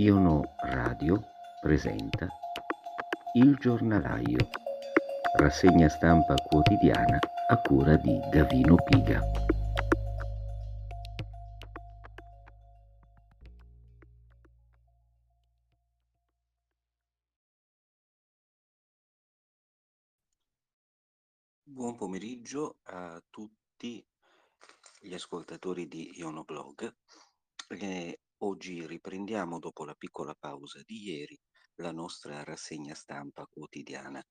Iono Radio presenta Il giornalaio, rassegna stampa quotidiana a cura di Gavino Piga. Buon pomeriggio a tutti gli ascoltatori di Iono Blog. Eh, oggi riprendiamo dopo la piccola pausa di ieri la nostra rassegna stampa quotidiana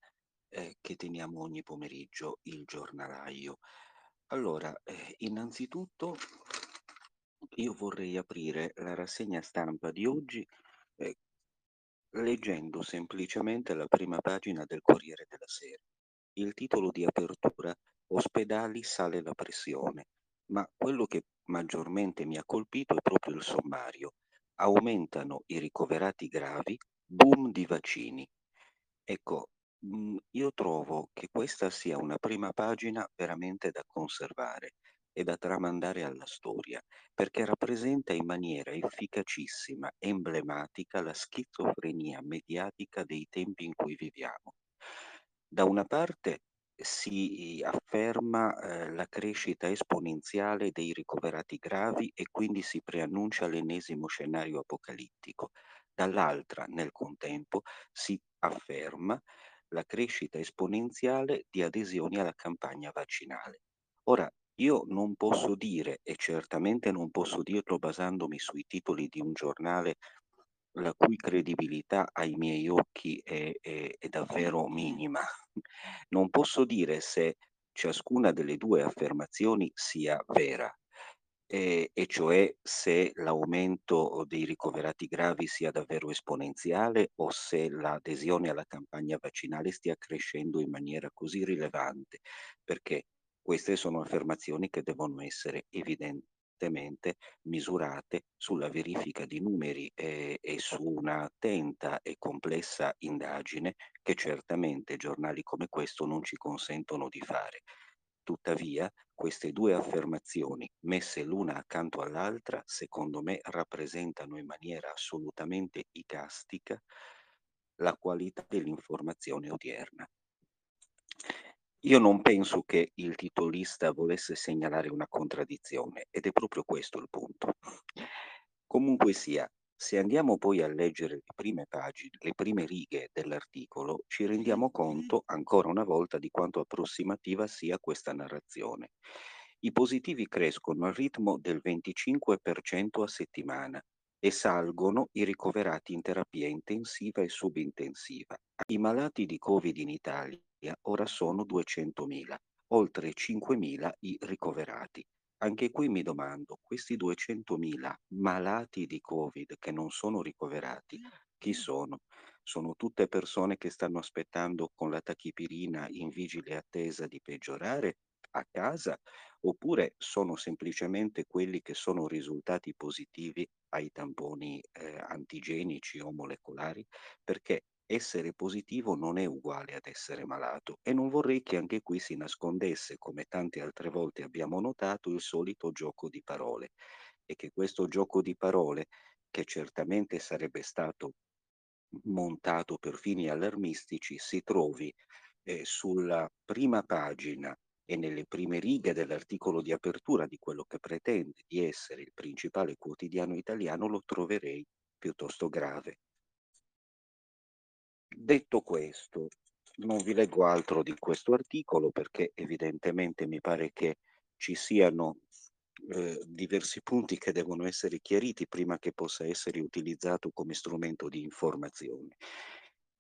eh, che teniamo ogni pomeriggio il giornalaio. Allora, eh, innanzitutto io vorrei aprire la rassegna stampa di oggi eh, leggendo semplicemente la prima pagina del Corriere della Sera. Il titolo di apertura Ospedali sale la pressione, ma quello che maggiormente mi ha colpito è proprio il sommario. Aumentano i ricoverati gravi, boom di vaccini. Ecco, mh, io trovo che questa sia una prima pagina veramente da conservare e da tramandare alla storia, perché rappresenta in maniera efficacissima, emblematica, la schizofrenia mediatica dei tempi in cui viviamo. Da una parte si afferma eh, la crescita esponenziale dei ricoverati gravi e quindi si preannuncia l'ennesimo scenario apocalittico. Dall'altra, nel contempo, si afferma la crescita esponenziale di adesioni alla campagna vaccinale. Ora, io non posso dire, e certamente non posso dirlo basandomi sui titoli di un giornale la cui credibilità ai miei occhi è, è, è davvero minima. Non posso dire se ciascuna delle due affermazioni sia vera, e, e, cioè se l'aumento dei ricoverati gravi sia davvero esponenziale o se l'adesione alla campagna vaccinale stia crescendo in maniera così rilevante, perché queste sono affermazioni che devono essere evidenti evidentemente misurate sulla verifica di numeri e, e su un'attenta e complessa indagine che certamente giornali come questo non ci consentono di fare. Tuttavia, queste due affermazioni, messe l'una accanto all'altra, secondo me rappresentano in maniera assolutamente icastica la qualità dell'informazione odierna. Io non penso che il titolista volesse segnalare una contraddizione ed è proprio questo il punto. Comunque sia, se andiamo poi a leggere le prime pagine, le prime righe dell'articolo, ci rendiamo conto ancora una volta di quanto approssimativa sia questa narrazione. I positivi crescono al ritmo del 25% a settimana e salgono i ricoverati in terapia intensiva e subintensiva. I malati di Covid in Italia ora sono 200.000, oltre 5.000 i ricoverati. Anche qui mi domando, questi 200.000 malati di Covid che non sono ricoverati, chi sono? Sono tutte persone che stanno aspettando con la tachipirina in vigile attesa di peggiorare a casa oppure sono semplicemente quelli che sono risultati positivi ai tamponi eh, antigenici o molecolari? Perché essere positivo non è uguale ad essere malato e non vorrei che anche qui si nascondesse, come tante altre volte abbiamo notato, il solito gioco di parole e che questo gioco di parole, che certamente sarebbe stato montato per fini allarmistici, si trovi eh, sulla prima pagina e nelle prime righe dell'articolo di apertura di quello che pretende di essere il principale quotidiano italiano, lo troverei piuttosto grave. Detto questo, non vi leggo altro di questo articolo perché evidentemente mi pare che ci siano eh, diversi punti che devono essere chiariti prima che possa essere utilizzato come strumento di informazione.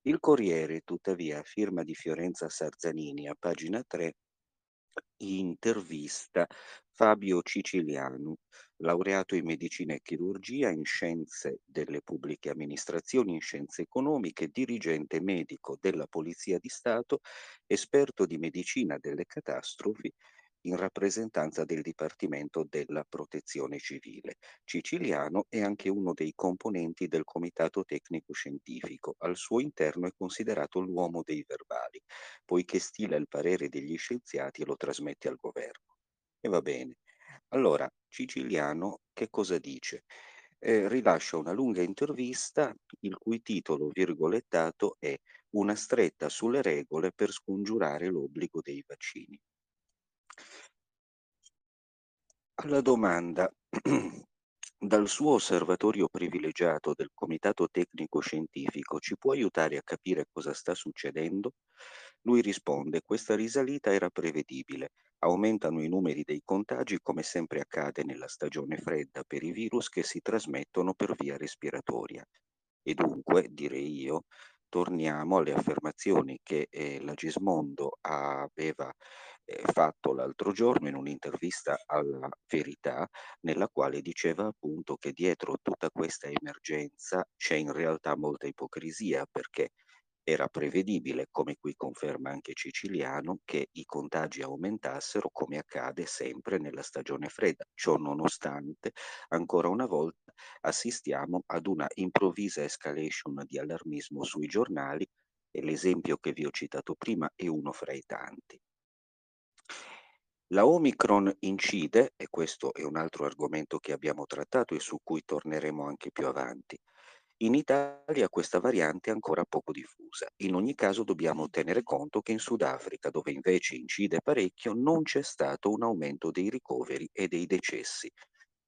Il Corriere, tuttavia, firma di Fiorenza Sarzanini a pagina 3, intervista Fabio Ciciliano, laureato in medicina e chirurgia, in scienze delle pubbliche amministrazioni, in scienze economiche, dirigente medico della Polizia di Stato, esperto di medicina delle catastrofi in rappresentanza del Dipartimento della Protezione Civile. Ciciliano è anche uno dei componenti del Comitato Tecnico Scientifico. Al suo interno è considerato l'uomo dei verbali, poiché stila il parere degli scienziati e lo trasmette al governo. E va bene. Allora, Ciciliano che cosa dice? eh, rilascia una lunga intervista il cui titolo virgolettato è Una stretta sulle regole per scongiurare l'obbligo dei vaccini. Alla domanda dal suo osservatorio privilegiato del Comitato Tecnico Scientifico ci può aiutare a capire cosa sta succedendo? Lui risponde, questa risalita era prevedibile, aumentano i numeri dei contagi come sempre accade nella stagione fredda per i virus che si trasmettono per via respiratoria. E dunque, direi io, torniamo alle affermazioni che eh, la Gismondo aveva eh, fatto l'altro giorno in un'intervista alla Verità, nella quale diceva appunto che dietro tutta questa emergenza c'è in realtà molta ipocrisia perché era prevedibile, come qui conferma anche Ciciliano, che i contagi aumentassero come accade sempre nella stagione fredda. Ciò nonostante, ancora una volta assistiamo ad una improvvisa escalation di allarmismo sui giornali e l'esempio che vi ho citato prima è uno fra i tanti. La Omicron incide, e questo è un altro argomento che abbiamo trattato e su cui torneremo anche più avanti, in Italia questa variante è ancora poco diffusa. In ogni caso dobbiamo tenere conto che in Sudafrica, dove invece incide parecchio, non c'è stato un aumento dei ricoveri e dei decessi,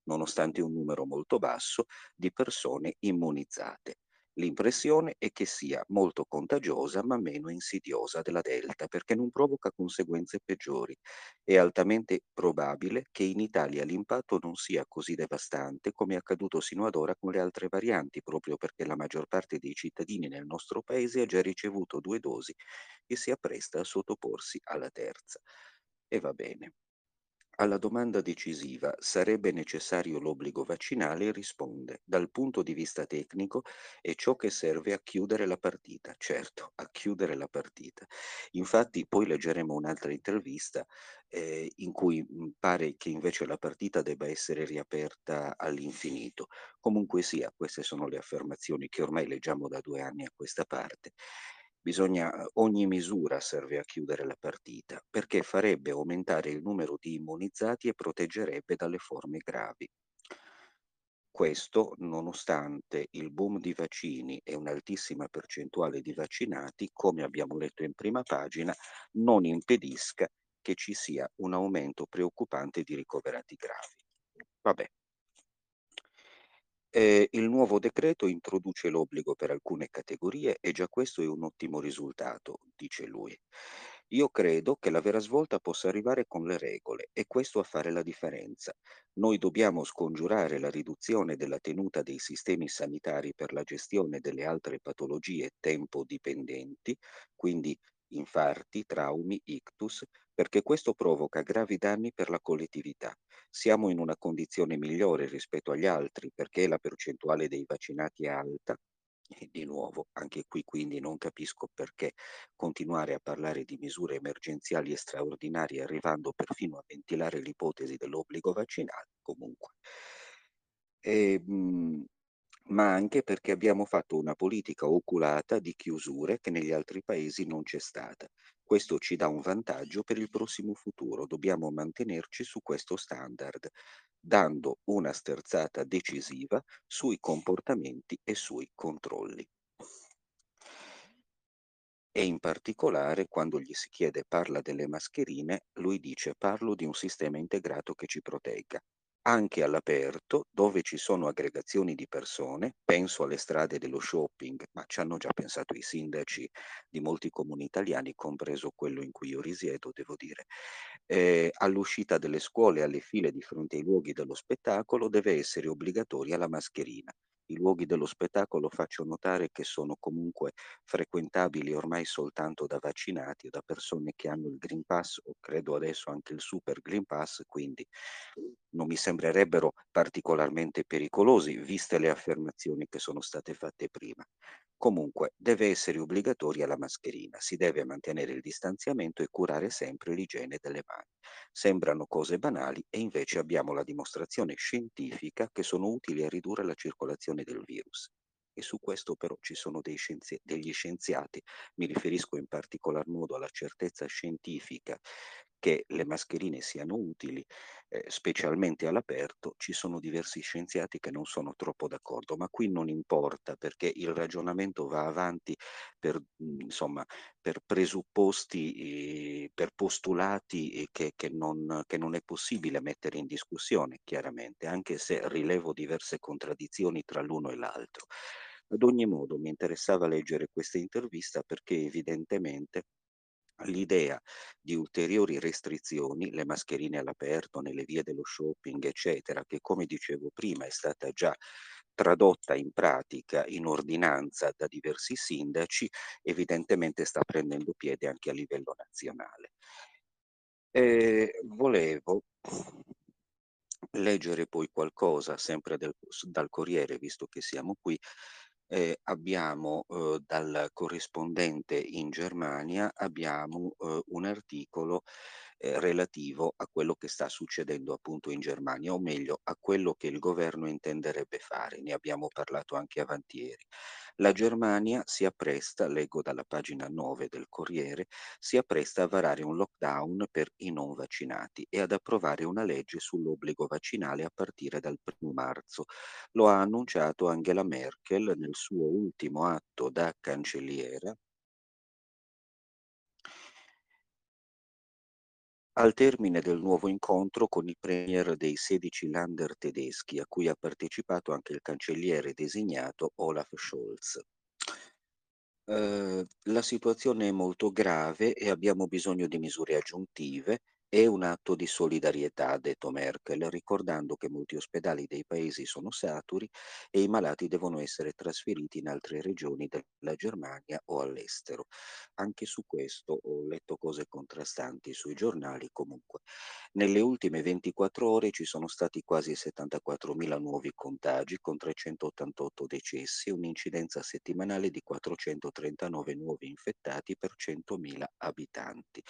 nonostante un numero molto basso di persone immunizzate. L'impressione è che sia molto contagiosa ma meno insidiosa della Delta perché non provoca conseguenze peggiori. È altamente probabile che in Italia l'impatto non sia così devastante come è accaduto sino ad ora con le altre varianti, proprio perché la maggior parte dei cittadini nel nostro paese ha già ricevuto due dosi e si appresta a sottoporsi alla terza. E va bene. Alla domanda decisiva sarebbe necessario l'obbligo vaccinale risponde, dal punto di vista tecnico, è ciò che serve a chiudere la partita, certo, a chiudere la partita. Infatti poi leggeremo un'altra intervista eh, in cui pare che invece la partita debba essere riaperta all'infinito. Comunque sia, queste sono le affermazioni che ormai leggiamo da due anni a questa parte. Bisogna, eh, ogni misura serve a chiudere la partita perché farebbe aumentare il numero di immunizzati e proteggerebbe dalle forme gravi. Questo nonostante il boom di vaccini e un'altissima percentuale di vaccinati, come abbiamo letto in prima pagina, non impedisca che ci sia un aumento preoccupante di ricoverati gravi. Vabbè, eh, il nuovo decreto introduce l'obbligo per alcune categorie e già questo è un ottimo risultato, dice lui. Io credo che la vera svolta possa arrivare con le regole e questo a fare la differenza. Noi dobbiamo scongiurare la riduzione della tenuta dei sistemi sanitari per la gestione delle altre patologie tempo dipendenti, quindi infarti, traumi, ictus, perché questo provoca gravi danni per la collettività. Siamo in una condizione migliore rispetto agli altri perché la percentuale dei vaccinati è alta. E di nuovo, anche qui quindi non capisco perché continuare a parlare di misure emergenziali e straordinarie arrivando perfino a ventilare l'ipotesi dell'obbligo vaccinale. Comunque. E, mh, ma anche perché abbiamo fatto una politica oculata di chiusure che negli altri paesi non c'è stata. Questo ci dà un vantaggio per il prossimo futuro, dobbiamo mantenerci su questo standard, dando una sterzata decisiva sui comportamenti e sui controlli. E in particolare quando gli si chiede parla delle mascherine, lui dice parlo di un sistema integrato che ci protegga anche all'aperto, dove ci sono aggregazioni di persone, penso alle strade dello shopping, ma ci hanno già pensato i sindaci di molti comuni italiani, compreso quello in cui io risiedo, devo dire. Eh, all'uscita delle scuole, alle file di fronte ai luoghi dello spettacolo, deve essere obbligatoria la mascherina i luoghi dello spettacolo faccio notare che sono comunque frequentabili ormai soltanto da vaccinati o da persone che hanno il Green Pass o credo adesso anche il Super Green Pass, quindi non mi sembrerebbero particolarmente pericolosi viste le affermazioni che sono state fatte prima. Comunque deve essere obbligatoria la mascherina, si deve mantenere il distanziamento e curare sempre l'igiene delle mani. Sembrano cose banali e invece abbiamo la dimostrazione scientifica che sono utili a ridurre la circolazione del virus. E su questo però ci sono scienzi- degli scienziati, mi riferisco in particolar modo alla certezza scientifica che le mascherine siano utili, eh, specialmente all'aperto, ci sono diversi scienziati che non sono troppo d'accordo, ma qui non importa perché il ragionamento va avanti per, insomma, per presupposti, eh, per postulati eh, che, che, non, che non è possibile mettere in discussione, chiaramente, anche se rilevo diverse contraddizioni tra l'uno e l'altro. Ad ogni modo mi interessava leggere questa intervista perché evidentemente l'idea di ulteriori restrizioni, le mascherine all'aperto, nelle vie dello shopping, eccetera, che come dicevo prima è stata già tradotta in pratica in ordinanza da diversi sindaci, evidentemente sta prendendo piede anche a livello nazionale. E volevo leggere poi qualcosa sempre del, dal Corriere, visto che siamo qui, eh, abbiamo eh, dal corrispondente in Germania abbiamo eh, un articolo eh, relativo a quello che sta succedendo appunto in Germania, o meglio a quello che il governo intenderebbe fare. Ne abbiamo parlato anche avanti ieri. La Germania si appresta, leggo dalla pagina 9 del Corriere, si appresta a varare un lockdown per i non vaccinati e ad approvare una legge sull'obbligo vaccinale a partire dal 1 marzo. Lo ha annunciato Angela Merkel nel suo ultimo atto da cancelliera al termine del nuovo incontro con i premier dei 16 Länder tedeschi, a cui ha partecipato anche il cancelliere designato Olaf Scholz. Uh, la situazione è molto grave e abbiamo bisogno di misure aggiuntive è un atto di solidarietà, ha detto Merkel, ricordando che molti ospedali dei paesi sono saturi e i malati devono essere trasferiti in altre regioni della Germania o all'estero. Anche su questo ho letto cose contrastanti sui giornali comunque. Nelle ultime 24 ore ci sono stati quasi 74.000 nuovi contagi con 388 decessi un'incidenza settimanale di 439 nuovi infettati per 100.000 abitanti.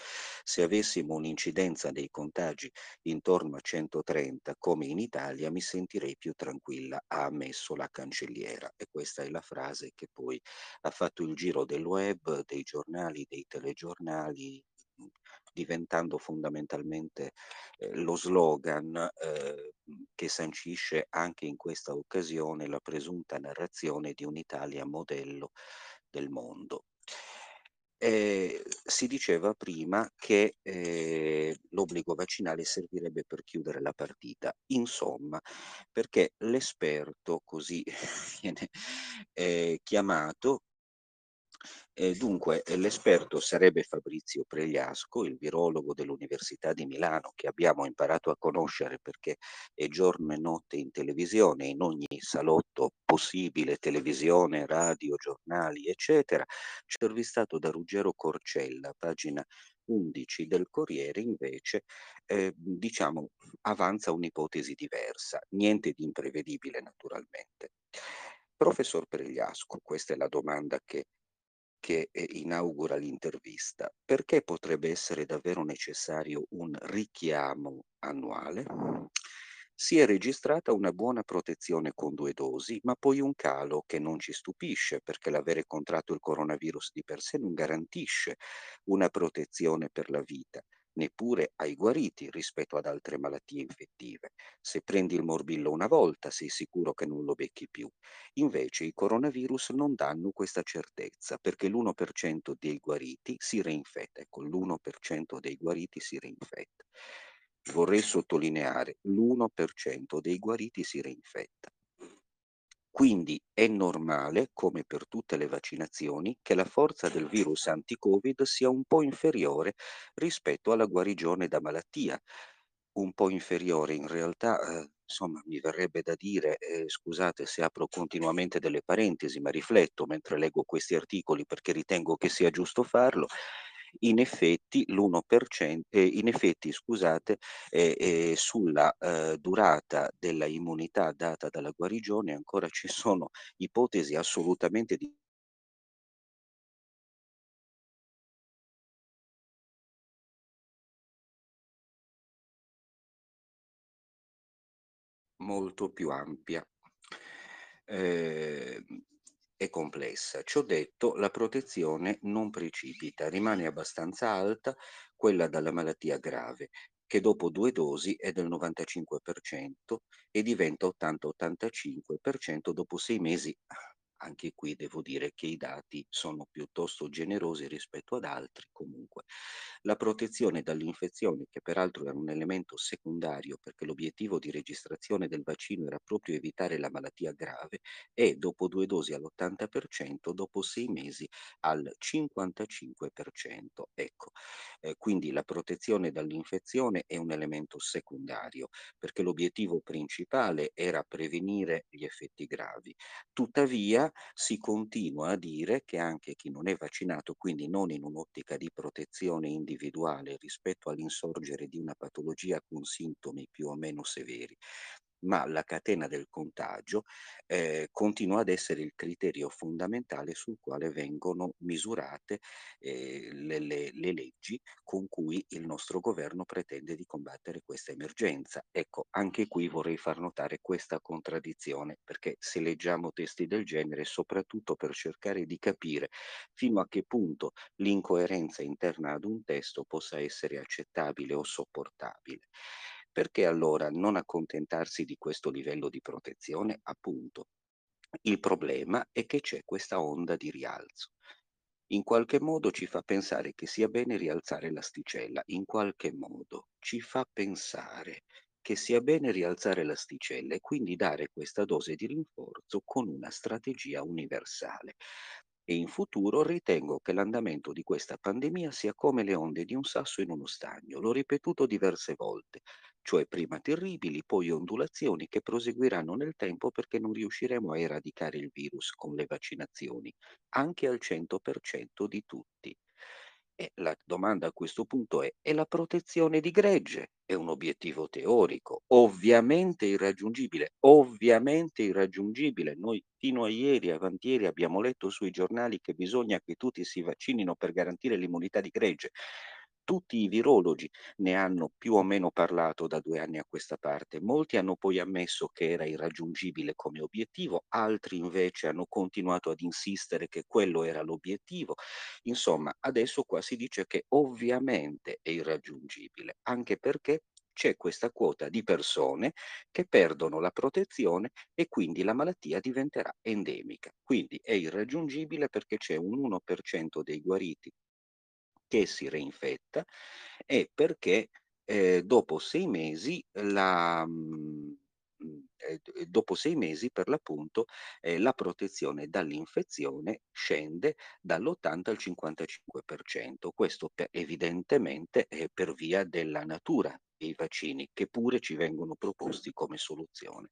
Se avessimo un'incidenza incidenza dei contagi intorno a 130 come in Italia mi sentirei più tranquilla, ha ammesso la cancelliera. E questa è la frase che poi ha fatto il giro del web, dei giornali, dei telegiornali, diventando fondamentalmente eh, lo slogan eh, che sancisce anche in questa occasione la presunta narrazione di un'Italia modello del mondo. Eh, si diceva prima che eh, l'obbligo vaccinale servirebbe per chiudere la partita. Insomma, perché l'esperto, così viene eh, chiamato, eh, dunque, l'esperto sarebbe Fabrizio Pregliasco, il virologo dell'Università di Milano, che abbiamo imparato a conoscere perché è giorno e notte in televisione, in ogni salotto possibile, televisione, radio, giornali, eccetera. Intervistato da Ruggero Corcella, pagina 11 del Corriere, invece, eh, diciamo, avanza un'ipotesi diversa, niente di imprevedibile naturalmente. Professor Pregliasco, questa è la domanda che che eh, inaugura l'intervista, perché potrebbe essere davvero necessario un richiamo annuale? Si è registrata una buona protezione con due dosi, ma poi un calo che non ci stupisce perché l'avere contratto il coronavirus di per sé non garantisce una protezione per la vita neppure ai guariti rispetto ad altre malattie infettive. Se prendi il morbillo una volta sei sicuro che non lo becchi più. Invece i coronavirus non danno questa certezza perché l'1% dei guariti si reinfetta, ecco l'1% dei guariti si reinfetta. Vorrei sottolineare, l'1% dei guariti si reinfetta. Quindi è normale, come per tutte le vaccinazioni, che la forza del virus anti-Covid sia un po' inferiore rispetto alla guarigione da malattia. Un po' inferiore in realtà, eh, insomma, mi verrebbe da dire, eh, scusate se apro continuamente delle parentesi, ma rifletto mentre leggo questi articoli perché ritengo che sia giusto farlo, in effetti l'1%, eh, in effetti scusate, eh, eh, sulla eh, durata della immunità data dalla guarigione ancora ci sono ipotesi assolutamente di molto più ampia. Eh, è complessa. Ciò detto, la protezione non precipita, rimane abbastanza alta quella dalla malattia grave, che dopo due dosi è del 95% e diventa 80-85% dopo sei mesi anche qui devo dire che i dati sono piuttosto generosi rispetto ad altri comunque. La protezione dall'infezione, che peraltro era un elemento secondario perché l'obiettivo di registrazione del vaccino era proprio evitare la malattia grave, è dopo due dosi all'80%, dopo sei mesi al 55%. Ecco, eh, quindi la protezione dall'infezione è un elemento secondario perché l'obiettivo principale era prevenire gli effetti gravi. Tuttavia, si continua a dire che anche chi non è vaccinato, quindi non in un'ottica di protezione individuale rispetto all'insorgere di una patologia con sintomi più o meno severi, ma la catena del contagio eh, continua ad essere il criterio fondamentale sul quale vengono misurate eh, le, le, le leggi con cui il nostro governo pretende di combattere questa emergenza. Ecco, anche qui vorrei far notare questa contraddizione, perché se leggiamo testi del genere, soprattutto per cercare di capire fino a che punto l'incoerenza interna ad un testo possa essere accettabile o sopportabile. Perché allora non accontentarsi di questo livello di protezione? Appunto, il problema è che c'è questa onda di rialzo. In qualche modo ci fa pensare che sia bene rialzare l'asticella, in qualche modo ci fa pensare che sia bene rialzare l'asticella e quindi dare questa dose di rinforzo con una strategia universale. E in futuro ritengo che l'andamento di questa pandemia sia come le onde di un sasso in uno stagno. L'ho ripetuto diverse volte cioè prima terribili, poi ondulazioni che proseguiranno nel tempo perché non riusciremo a eradicare il virus con le vaccinazioni, anche al 100% di tutti. E la domanda a questo punto è, e la protezione di gregge? È un obiettivo teorico, ovviamente irraggiungibile, ovviamente irraggiungibile. Noi fino a ieri, avanti ieri, abbiamo letto sui giornali che bisogna che tutti si vaccinino per garantire l'immunità di gregge tutti i virologi ne hanno più o meno parlato da due anni a questa parte. Molti hanno poi ammesso che era irraggiungibile come obiettivo, altri invece hanno continuato ad insistere che quello era l'obiettivo. Insomma, adesso qua si dice che ovviamente è irraggiungibile, anche perché c'è questa quota di persone che perdono la protezione e quindi la malattia diventerà endemica. Quindi è irraggiungibile perché c'è un 1% dei guariti che si reinfetta e perché eh, dopo sei mesi la... Mh, eh, dopo sei mesi per l'appunto eh, la protezione dall'infezione scende dall'80 al 55%. Questo per, evidentemente è per via della natura dei vaccini che pure ci vengono proposti come soluzione.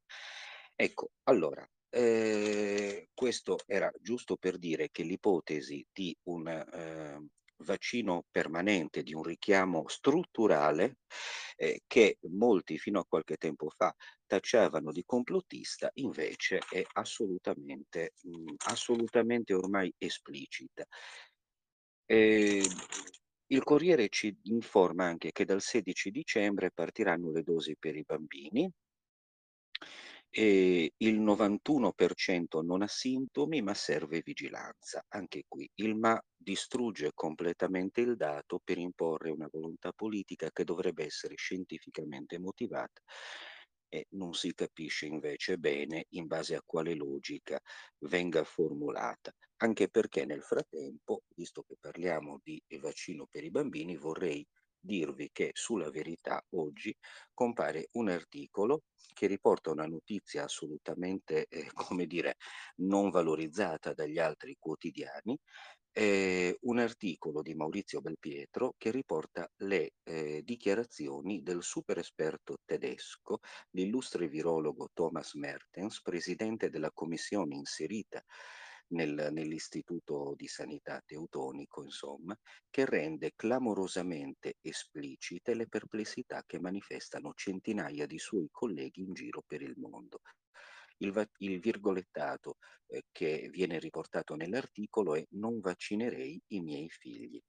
Ecco, allora, eh, questo era giusto per dire che l'ipotesi di un eh, vaccino permanente, di un richiamo strutturale eh, che molti fino a qualche tempo fa tacciavano di complottista, invece è assolutamente, mh, assolutamente ormai esplicita. E il Corriere ci informa anche che dal 16 dicembre partiranno le dosi per i bambini, e il 91% non ha sintomi ma serve vigilanza. Anche qui il ma distrugge completamente il dato per imporre una volontà politica che dovrebbe essere scientificamente motivata e non si capisce invece bene in base a quale logica venga formulata, anche perché nel frattempo, visto che parliamo di vaccino per i bambini, vorrei dirvi che sulla verità oggi compare un articolo che riporta una notizia assolutamente, eh, come dire, non valorizzata dagli altri quotidiani, eh, un articolo di Maurizio Belpietro che riporta le eh, dichiarazioni del super esperto tedesco, l'illustre virologo Thomas Mertens, presidente della commissione inserita nel, nell'Istituto di Sanità Teutonico, insomma, che rende clamorosamente esplicite le perplessità che manifestano centinaia di suoi colleghi in giro per il mondo. Il, va- il virgolettato eh, che viene riportato nell'articolo è non vaccinerei i miei figli.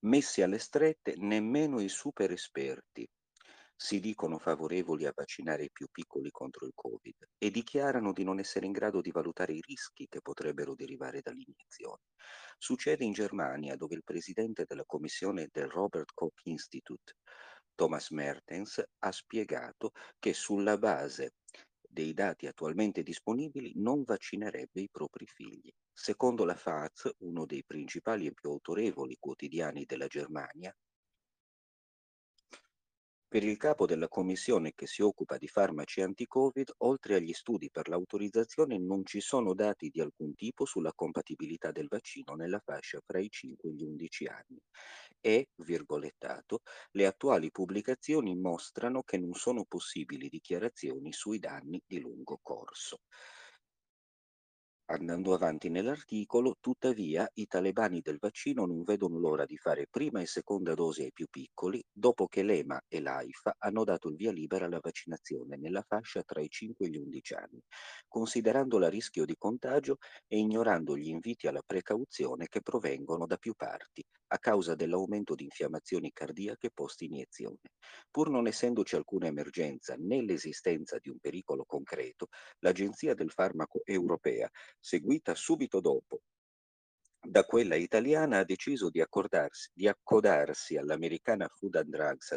Messi alle strette nemmeno i super esperti si dicono favorevoli a vaccinare i più piccoli contro il Covid e dichiarano di non essere in grado di valutare i rischi che potrebbero derivare dall'iniezione. Succede in Germania, dove il presidente della commissione del Robert Koch Institute, Thomas Mertens, ha spiegato che sulla base dei dati attualmente disponibili non vaccinerebbe i propri figli. Secondo la FAZ, uno dei principali e più autorevoli quotidiani della Germania, per il capo della commissione che si occupa di farmaci anti-Covid, oltre agli studi per l'autorizzazione, non ci sono dati di alcun tipo sulla compatibilità del vaccino nella fascia fra i 5 e gli 11 anni. E, virgolettato, le attuali pubblicazioni mostrano che non sono possibili dichiarazioni sui danni di lungo corso. Andando avanti nell'articolo, tuttavia, i talebani del vaccino non vedono l'ora di fare prima e seconda dose ai più piccoli, dopo che l'EMA e l'AIFA hanno dato il via libera alla vaccinazione nella fascia tra i 5 e gli 11 anni, considerandola a rischio di contagio e ignorando gli inviti alla precauzione che provengono da più parti, a causa dell'aumento di infiammazioni cardiache post-iniezione. Pur non essendoci alcuna emergenza né l'esistenza di un pericolo concreto, l'Agenzia del Farmaco Europea seguita subito dopo da quella italiana ha deciso di, di accodarsi all'americana Food and Drugs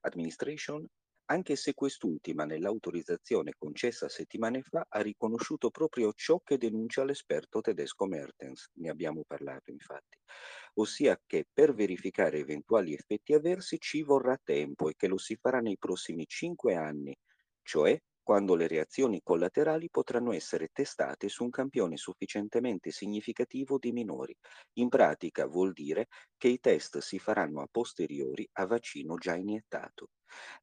Administration, anche se quest'ultima nell'autorizzazione concessa settimane fa ha riconosciuto proprio ciò che denuncia l'esperto tedesco Mertens, ne abbiamo parlato infatti, ossia che per verificare eventuali effetti avversi ci vorrà tempo e che lo si farà nei prossimi cinque anni, cioè quando le reazioni collaterali potranno essere testate su un campione sufficientemente significativo di minori. In pratica vuol dire che i test si faranno a posteriori a vaccino già iniettato.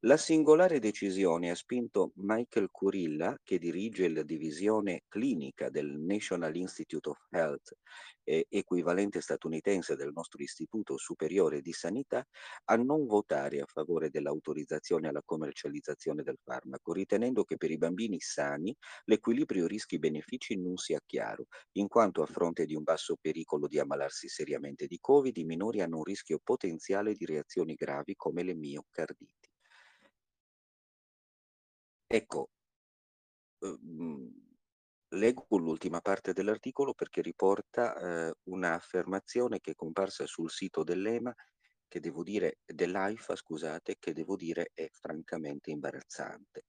La singolare decisione ha spinto Michael Curilla, che dirige la divisione clinica del National Institute of Health, eh, equivalente statunitense del nostro Istituto Superiore di Sanità, a non votare a favore dell'autorizzazione alla commercializzazione del farmaco, ritenendo che per i bambini sani l'equilibrio rischi-benefici non sia chiaro, in quanto a fronte di un basso pericolo di ammalarsi seriamente di Covid, i minori hanno un rischio potenziale di reazioni gravi come le miocarditi. Ecco, uhm, leggo l'ultima parte dell'articolo perché riporta eh, un'affermazione che è comparsa sul sito dell'EMA che devo dire, dell'AIFA, scusate, che devo dire è francamente imbarazzante.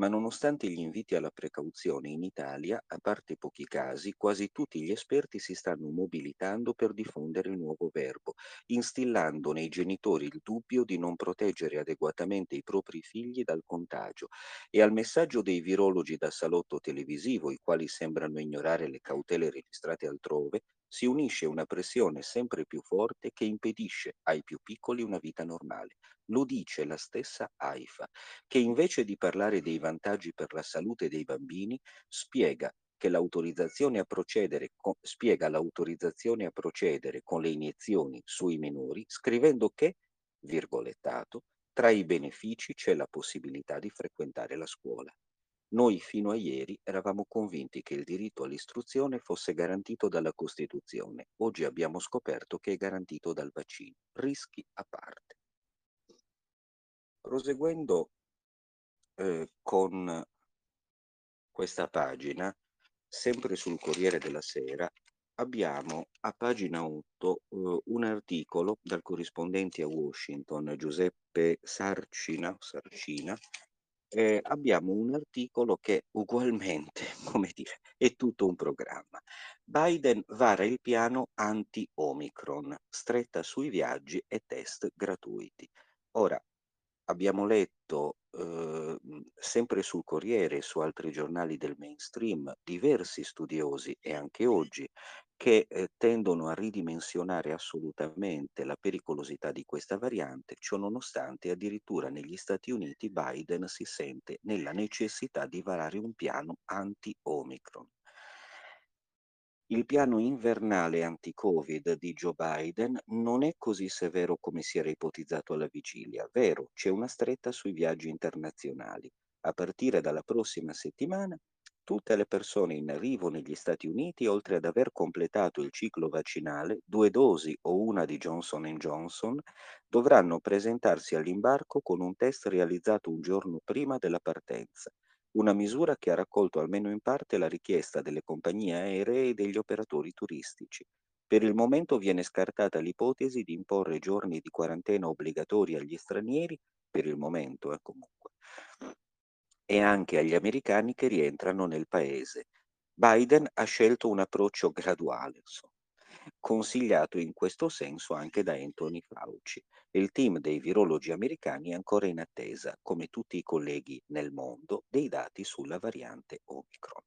Ma nonostante gli inviti alla precauzione in Italia, a parte pochi casi, quasi tutti gli esperti si stanno mobilitando per diffondere il nuovo verbo, instillando nei genitori il dubbio di non proteggere adeguatamente i propri figli dal contagio e al messaggio dei virologi da salotto televisivo, i quali sembrano ignorare le cautele registrate altrove, si unisce una pressione sempre più forte che impedisce ai più piccoli una vita normale. Lo dice la stessa AIFA, che invece di parlare dei vantaggi per la salute dei bambini, spiega l'autorizzazione a procedere con, spiega l'autorizzazione a procedere con le iniezioni sui minori, scrivendo che, virgolettato, tra i benefici c'è la possibilità di frequentare la scuola. Noi fino a ieri eravamo convinti che il diritto all'istruzione fosse garantito dalla Costituzione. Oggi abbiamo scoperto che è garantito dal vaccino. Rischi a parte. Proseguendo eh, con questa pagina, sempre sul Corriere della Sera, abbiamo a pagina 8 eh, un articolo dal corrispondente a Washington Giuseppe Sarcina, Sarcina eh, abbiamo un articolo che ugualmente, come dire, è tutto un programma. Biden vara il piano anti-Omicron, stretta sui viaggi e test gratuiti. Ora, abbiamo letto eh, sempre sul Corriere e su altri giornali del mainstream diversi studiosi e anche oggi che eh, tendono a ridimensionare assolutamente la pericolosità di questa variante, ciò nonostante addirittura negli Stati Uniti Biden si sente nella necessità di varare un piano anti-Omicron. Il piano invernale anti-Covid di Joe Biden non è così severo come si era ipotizzato alla vigilia. Vero, c'è una stretta sui viaggi internazionali. A partire dalla prossima settimana Tutte le persone in arrivo negli Stati Uniti, oltre ad aver completato il ciclo vaccinale, due dosi o una di Johnson Johnson, dovranno presentarsi all'imbarco con un test realizzato un giorno prima della partenza, una misura che ha raccolto almeno in parte la richiesta delle compagnie aeree e degli operatori turistici. Per il momento viene scartata l'ipotesi di imporre giorni di quarantena obbligatori agli stranieri, per il momento eh, comunque, e anche agli americani che rientrano nel paese. Biden ha scelto un approccio graduale, consigliato in questo senso anche da Anthony Fauci. Il team dei virologi americani è ancora in attesa, come tutti i colleghi nel mondo, dei dati sulla variante Omicron.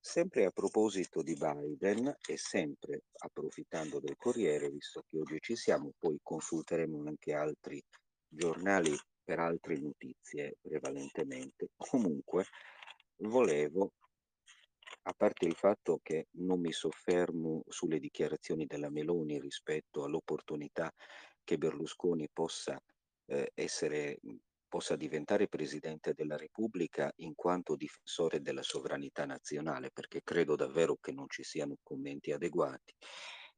Sempre a proposito di Biden e sempre approfittando del Corriere, visto che oggi ci siamo, poi consulteremo anche altri giornali per altre notizie prevalentemente. Comunque volevo, a parte il fatto che non mi soffermo sulle dichiarazioni della Meloni rispetto all'opportunità che Berlusconi possa eh, essere possa diventare Presidente della Repubblica in quanto difensore della sovranità nazionale, perché credo davvero che non ci siano commenti adeguati.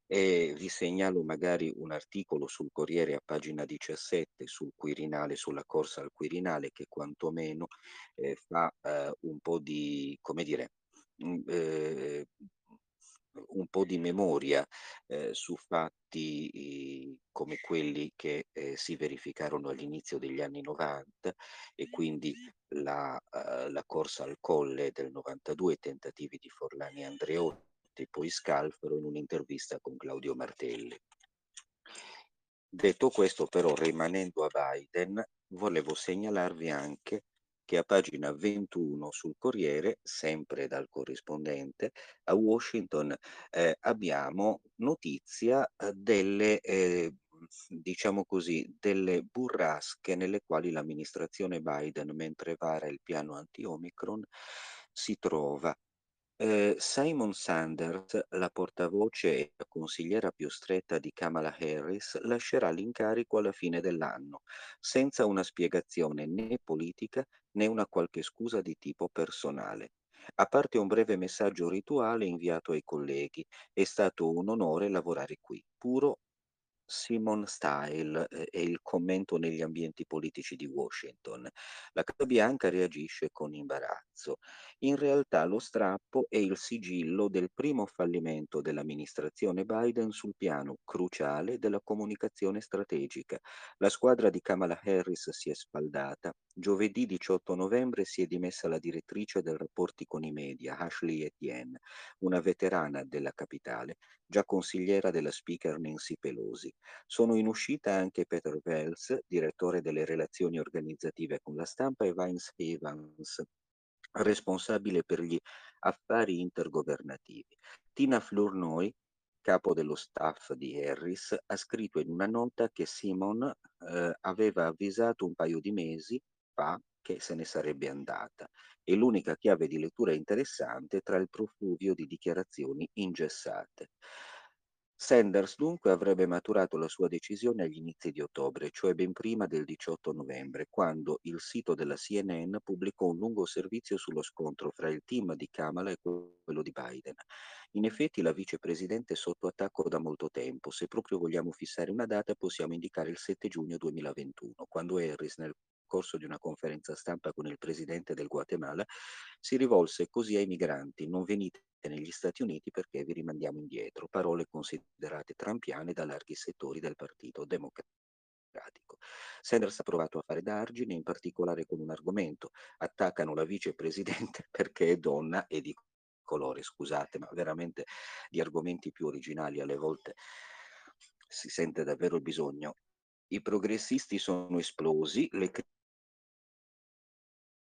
E vi segnalo magari un articolo sul Corriere a pagina 17 sul Quirinale, sulla corsa al Quirinale, che quantomeno eh, fa eh, un po' di, come dire, mm, eh, un po' di memoria eh, su fatti eh, come quelli che eh, si verificarono all'inizio degli anni 90 e quindi la, uh, la corsa al colle del 92, tentativi di Forlani e Andreotti e poi Scalfaro in un'intervista con Claudio Martelli. Detto questo però, rimanendo a Biden, volevo segnalarvi anche che a pagina 21 sul Corriere, sempre dal corrispondente, a Washington eh, abbiamo notizia eh, delle, eh, diciamo così, delle burrasche nelle quali l'amministrazione Biden, mentre vara il piano anti-Omicron, si trova. Eh, Simon Sanders, la portavoce e la consigliera più stretta di Kamala Harris, lascerà l'incarico alla fine dell'anno, senza una spiegazione né politica né una qualche scusa di tipo personale. A parte un breve messaggio rituale inviato ai colleghi, è stato un onore lavorare qui, puro Simon Style eh, e il commento negli ambienti politici di Washington. La Casa Bianca reagisce con imbarazzo. In realtà lo strappo è il sigillo del primo fallimento dell'amministrazione Biden sul piano cruciale della comunicazione strategica. La squadra di Kamala Harris si è sfaldata. Giovedì 18 novembre si è dimessa la direttrice del rapporti con i media, Ashley Etienne, una veterana della capitale, già consigliera della speaker Nancy Pelosi. Sono in uscita anche Peter Wells, direttore delle relazioni organizzative con la stampa, e Vince Evans, responsabile per gli affari intergovernativi. Tina Flournoy, capo dello staff di Harris, ha scritto in una nota che Simon eh, aveva avvisato un paio di mesi fa che se ne sarebbe andata. È l'unica chiave di lettura interessante tra il profluvio di dichiarazioni ingessate. Sanders dunque avrebbe maturato la sua decisione agli inizi di ottobre, cioè ben prima del 18 novembre, quando il sito della CNN pubblicò un lungo servizio sullo scontro fra il team di Kamala e quello di Biden. In effetti la vicepresidente è sotto attacco da molto tempo. Se proprio vogliamo fissare una data possiamo indicare il 7 giugno 2021, quando Harris nel corso di una conferenza stampa con il presidente del Guatemala, si rivolse così ai migranti, non venite negli Stati Uniti perché vi rimandiamo indietro, parole considerate trampiane da larghi settori del Partito Democratico. Sanders ha provato a fare da argine, in particolare con un argomento. Attaccano la vicepresidente perché è donna e di colore, scusate, ma veramente di argomenti più originali alle volte si sente davvero il bisogno. I progressisti sono esplosi, le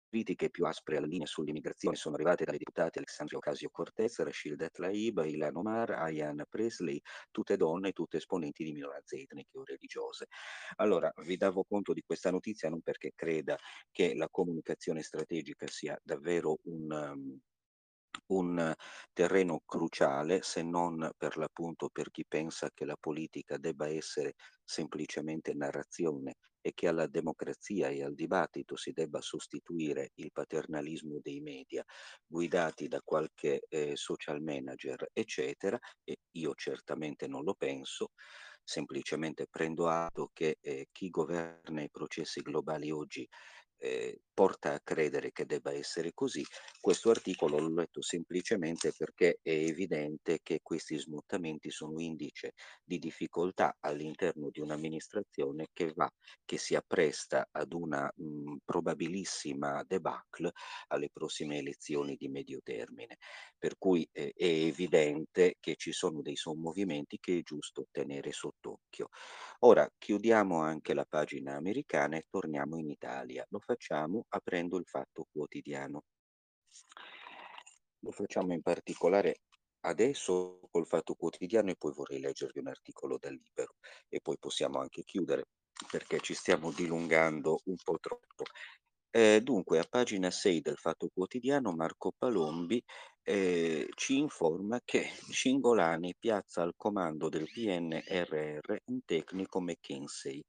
critiche più aspre alla linea sull'immigrazione sono arrivate dalle deputate Alexandria Ocasio-Cortez, Rashid Tlaib, Ilan Omar, Ayan Presley, tutte donne, tutte esponenti di minoranze etniche o religiose. Allora, vi davo conto di questa notizia non perché creda che la comunicazione strategica sia davvero un, um, un terreno cruciale, se non per l'appunto per chi pensa che la politica debba essere semplicemente narrazione e che alla democrazia e al dibattito si debba sostituire il paternalismo dei media guidati da qualche eh, social manager, eccetera, e io certamente non lo penso, semplicemente prendo atto che eh, chi governa i processi globali oggi eh, porta a credere che debba essere così. Questo articolo l'ho letto semplicemente perché è evidente che questi smottamenti sono indice di difficoltà all'interno di un'amministrazione che va, che si appresta ad una mh, probabilissima debacle alle prossime elezioni di medio termine. Per cui eh, è evidente che ci sono dei sommovimenti che è giusto tenere sott'occhio. Ora chiudiamo anche la pagina americana e torniamo in Italia. Lo facciamo aprendo il Fatto Quotidiano. Lo facciamo in particolare adesso col Fatto Quotidiano e poi vorrei leggervi un articolo da Libero e poi possiamo anche chiudere perché ci stiamo dilungando un po' troppo. Eh, dunque, a pagina 6 del Fatto Quotidiano, Marco Palombi eh, ci informa che Cingolani piazza al comando del PNRR un tecnico McKinsey.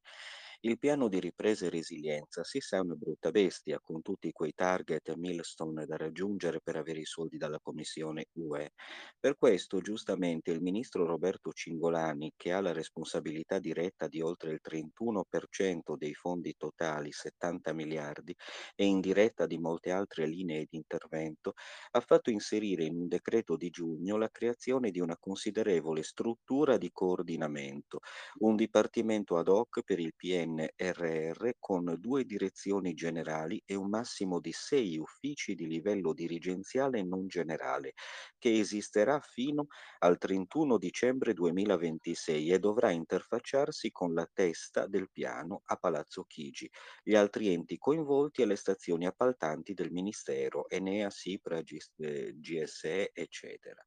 Il piano di ripresa e resilienza si sa una brutta bestia con tutti quei target e milestone da raggiungere per avere i soldi dalla Commissione UE. Per questo, giustamente, il ministro Roberto Cingolani, che ha la responsabilità diretta di oltre il 31% dei fondi totali, 70 miliardi, e indiretta di molte altre linee di intervento, ha fatto inserire in un decreto di giugno la creazione di una considerevole struttura di coordinamento, un dipartimento ad hoc per il PNRR con due direzioni generali e un massimo di sei uffici di livello dirigenziale non generale, che esisterà fino al 31 dicembre 2026 e dovrà interfacciarsi con la testa del piano a Palazzo Chigi, gli altri enti coinvolti e le stazioni appaltanti del Ministero, Enea, Sipra, GSE, eccetera.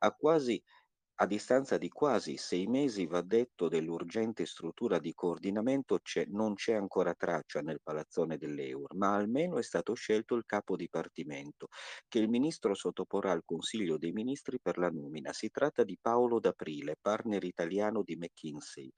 A quasi a distanza di quasi sei mesi, va detto, dell'urgente struttura di coordinamento c'è, non c'è ancora traccia nel palazzone dell'Eur, ma almeno è stato scelto il capo dipartimento, che il ministro sottoporrà al Consiglio dei Ministri per la nomina. Si tratta di Paolo D'Aprile, partner italiano di McKinsey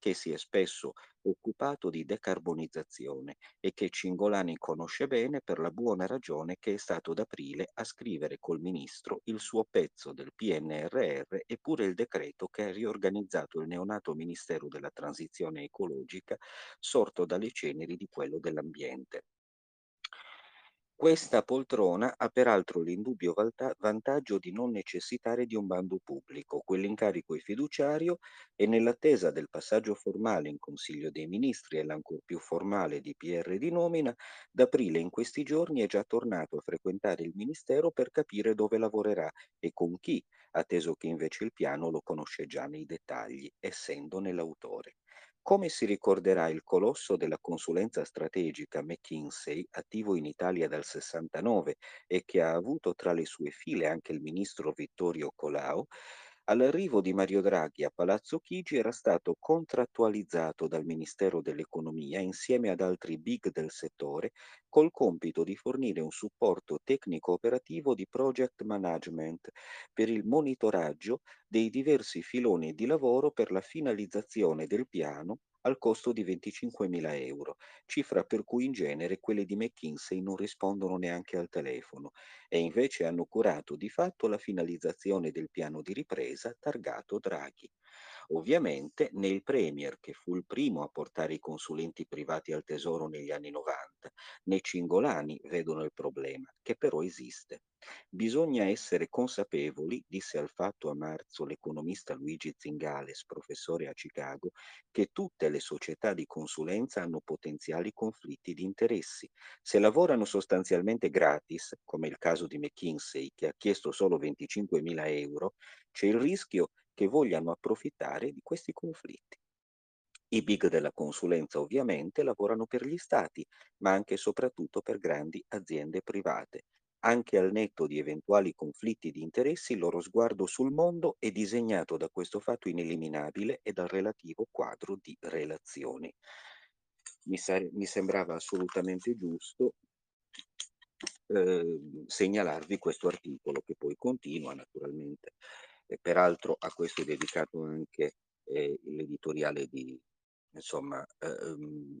che si è spesso occupato di decarbonizzazione e che Cingolani conosce bene per la buona ragione che è stato d'aprile a scrivere col ministro il suo pezzo del PNRR e pure il decreto che ha riorganizzato il neonato Ministero della Transizione Ecologica sorto dalle ceneri di quello dell'ambiente. Questa poltrona ha peraltro l'indubbio vantaggio di non necessitare di un bando pubblico, quell'incarico è fiduciario e nell'attesa del passaggio formale in Consiglio dei Ministri e l'ancor più formale di PR di nomina, d'aprile in questi giorni è già tornato a frequentare il Ministero per capire dove lavorerà e con chi, atteso che invece il piano lo conosce già nei dettagli, essendone l'autore. Come si ricorderà il colosso della consulenza strategica McKinsey, attivo in Italia dal 69 e che ha avuto tra le sue file anche il ministro Vittorio Colau, All'arrivo di Mario Draghi a Palazzo Chigi era stato contrattualizzato dal Ministero dell'Economia insieme ad altri big del settore col compito di fornire un supporto tecnico-operativo di project management per il monitoraggio dei diversi filoni di lavoro per la finalizzazione del piano al costo di 25.000 euro, cifra per cui in genere quelle di McKinsey non rispondono neanche al telefono e invece hanno curato di fatto la finalizzazione del piano di ripresa targato Draghi. Ovviamente né il Premier, che fu il primo a portare i consulenti privati al tesoro negli anni 90, né Cingolani vedono il problema, che però esiste. Bisogna essere consapevoli, disse al fatto a marzo l'economista Luigi Zingales, professore a Chicago, che tutte le società di consulenza hanno potenziali conflitti di interessi. Se lavorano sostanzialmente gratis, come il caso di McKinsey, che ha chiesto solo 25.000 euro, c'è il rischio che vogliano approfittare di questi conflitti. I big della consulenza ovviamente lavorano per gli stati, ma anche e soprattutto per grandi aziende private. Anche al netto di eventuali conflitti di interessi, il loro sguardo sul mondo è disegnato da questo fatto ineliminabile e dal relativo quadro di relazioni. Mi, sa- mi sembrava assolutamente giusto eh, segnalarvi questo articolo che poi continua naturalmente. E peraltro a questo è dedicato anche eh, l'editoriale di, insomma, ehm,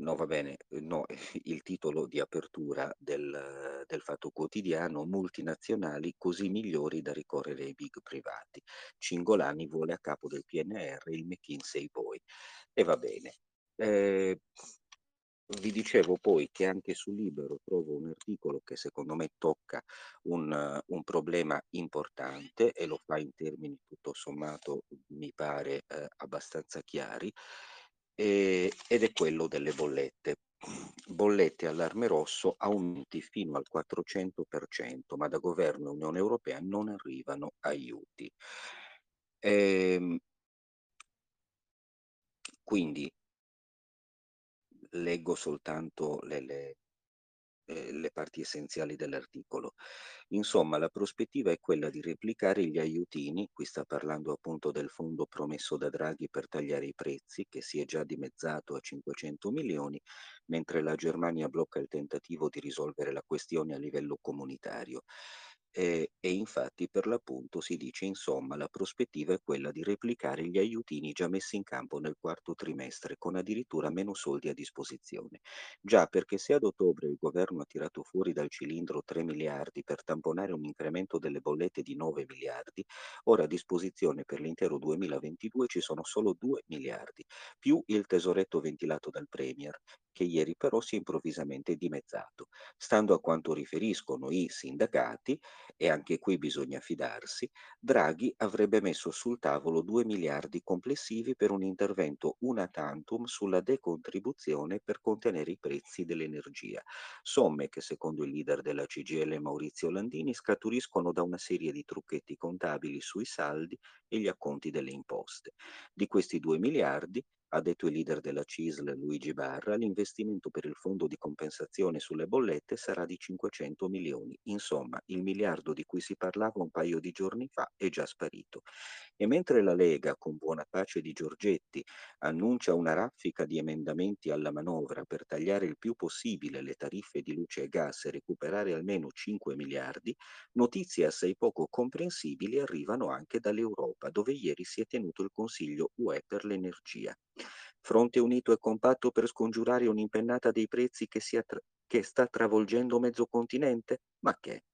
No, va bene, no, il titolo di apertura del, del Fatto Quotidiano, multinazionali così migliori da ricorrere ai big privati. Cingolani vuole a capo del PNR il McKinsey poi. E va bene. Eh, vi dicevo poi che anche su Libero trovo un articolo che secondo me tocca un, un problema importante e lo fa in termini tutto sommato, mi pare, eh, abbastanza chiari e, ed è quello delle bollette. Bollette allarme rosso aumenti fino al 400%, ma da governo e Unione Europea non arrivano aiuti. Ehm, quindi leggo soltanto le, le, eh, le parti essenziali dell'articolo. Insomma, la prospettiva è quella di replicare gli aiutini, qui sta parlando appunto del fondo promesso da Draghi per tagliare i prezzi, che si è già dimezzato a 500 milioni, mentre la Germania blocca il tentativo di risolvere la questione a livello comunitario. E, e, infatti per l'appunto si dice insomma la prospettiva è quella di replicare gli aiutini già messi in campo nel quarto trimestre con addirittura meno soldi a disposizione. Già perché se ad ottobre il governo ha tirato fuori dal cilindro 3 miliardi per tamponare un incremento delle bollette di 9 miliardi, ora a disposizione per l'intero 2022 ci sono solo 2 miliardi, più il tesoretto ventilato dal Premier, che ieri però si è improvvisamente dimezzato. Stando a quanto riferiscono i sindacati, e anche qui bisogna fidarsi, Draghi avrebbe messo sul tavolo 2 miliardi complessivi per un intervento una tantum sulla decontribuzione per contenere i prezzi dell'energia, somme che secondo il leader della CGL Maurizio Landini scaturiscono da una serie di trucchetti contabili sui saldi e gli acconti delle imposte. Di questi 2 miliardi, ha detto il leader della CISL Luigi Barra, l'investimento per il fondo di compensazione sulle bollette sarà di 500 milioni. Insomma, il miliardo di cui si parlava un paio di giorni fa è già sparito. E mentre la Lega, con buona pace di Giorgetti, annuncia una raffica di emendamenti alla manovra per tagliare il più possibile le tariffe di luce e gas e recuperare almeno 5 miliardi, notizie assai poco comprensibili arrivano anche dall'Europa, dove ieri si è tenuto il Consiglio UE per l'energia. Fronte unito e compatto per scongiurare un'impennata dei prezzi che, tra- che sta travolgendo mezzo continente? Ma che?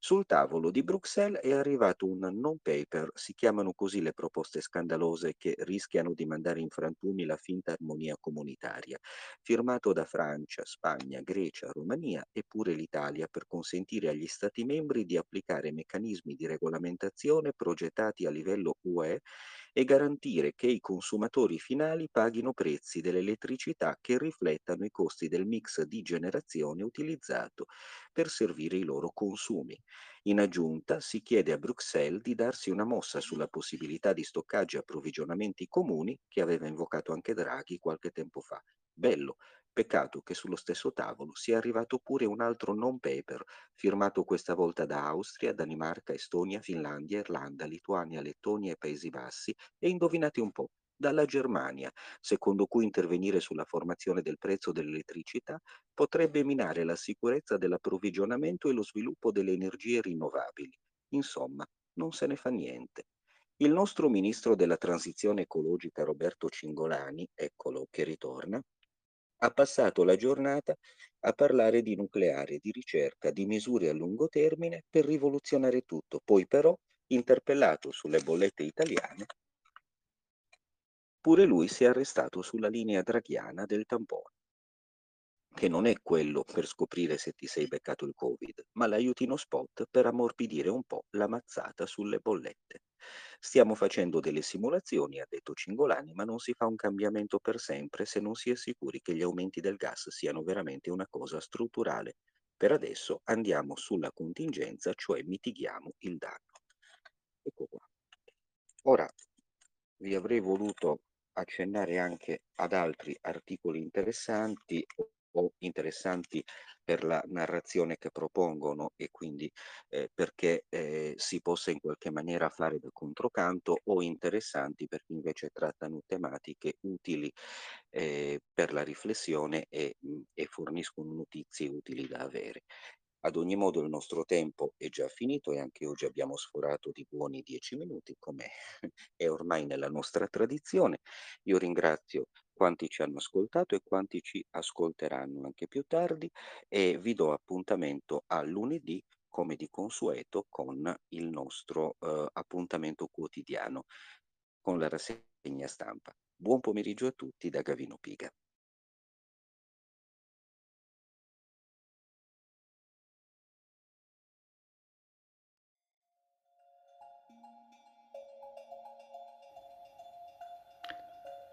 Sul tavolo di Bruxelles è arrivato un non-paper, si chiamano così le proposte scandalose che rischiano di mandare in frantumi la finta armonia comunitaria, firmato da Francia, Spagna, Grecia, Romania e pure l'Italia per consentire agli Stati membri di applicare meccanismi di regolamentazione progettati a livello UE e garantire che i consumatori finali paghino prezzi dell'elettricità che riflettano i costi del mix di generazione utilizzato per servire i loro consumi. In aggiunta si chiede a Bruxelles di darsi una mossa sulla possibilità di stoccaggio e approvvigionamenti comuni che aveva invocato anche Draghi qualche tempo fa. Bello, Peccato che sullo stesso tavolo sia arrivato pure un altro non-paper, firmato questa volta da Austria, Danimarca, Estonia, Finlandia, Irlanda, Lituania, Lettonia e Paesi Bassi, e indovinate un po', dalla Germania, secondo cui intervenire sulla formazione del prezzo dell'elettricità potrebbe minare la sicurezza dell'approvvigionamento e lo sviluppo delle energie rinnovabili. Insomma, non se ne fa niente. Il nostro ministro della transizione ecologica Roberto Cingolani, eccolo che ritorna, ha passato la giornata a parlare di nucleare, di ricerca, di misure a lungo termine per rivoluzionare tutto. Poi però, interpellato sulle bollette italiane, pure lui si è arrestato sulla linea draghiana del tampone, che non è quello per scoprire se ti sei beccato il Covid, ma l'aiutino spot per ammorbidire un po' la mazzata sulle bollette. Stiamo facendo delle simulazioni, ha detto Cingolani, ma non si fa un cambiamento per sempre se non si è sicuri che gli aumenti del gas siano veramente una cosa strutturale. Per adesso andiamo sulla contingenza, cioè mitighiamo il danno. Ecco qua. Ora vi avrei voluto accennare anche ad altri articoli interessanti o interessanti per la narrazione che propongono e quindi eh, perché eh, si possa in qualche maniera fare da controcanto o interessanti perché invece trattano tematiche utili eh, per la riflessione e, mh, e forniscono notizie utili da avere. Ad ogni modo il nostro tempo è già finito e anche oggi abbiamo sforato di buoni dieci minuti, come è ormai nella nostra tradizione. Io ringrazio quanti ci hanno ascoltato e quanti ci ascolteranno anche più tardi e vi do appuntamento a lunedì come di consueto con il nostro eh, appuntamento quotidiano con la rassegna stampa. Buon pomeriggio a tutti da Gavino Piga.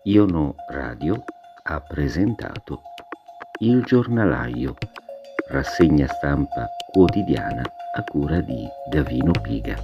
Iono Radio ha presentato Il giornalaio, rassegna stampa quotidiana a cura di Davino Piga.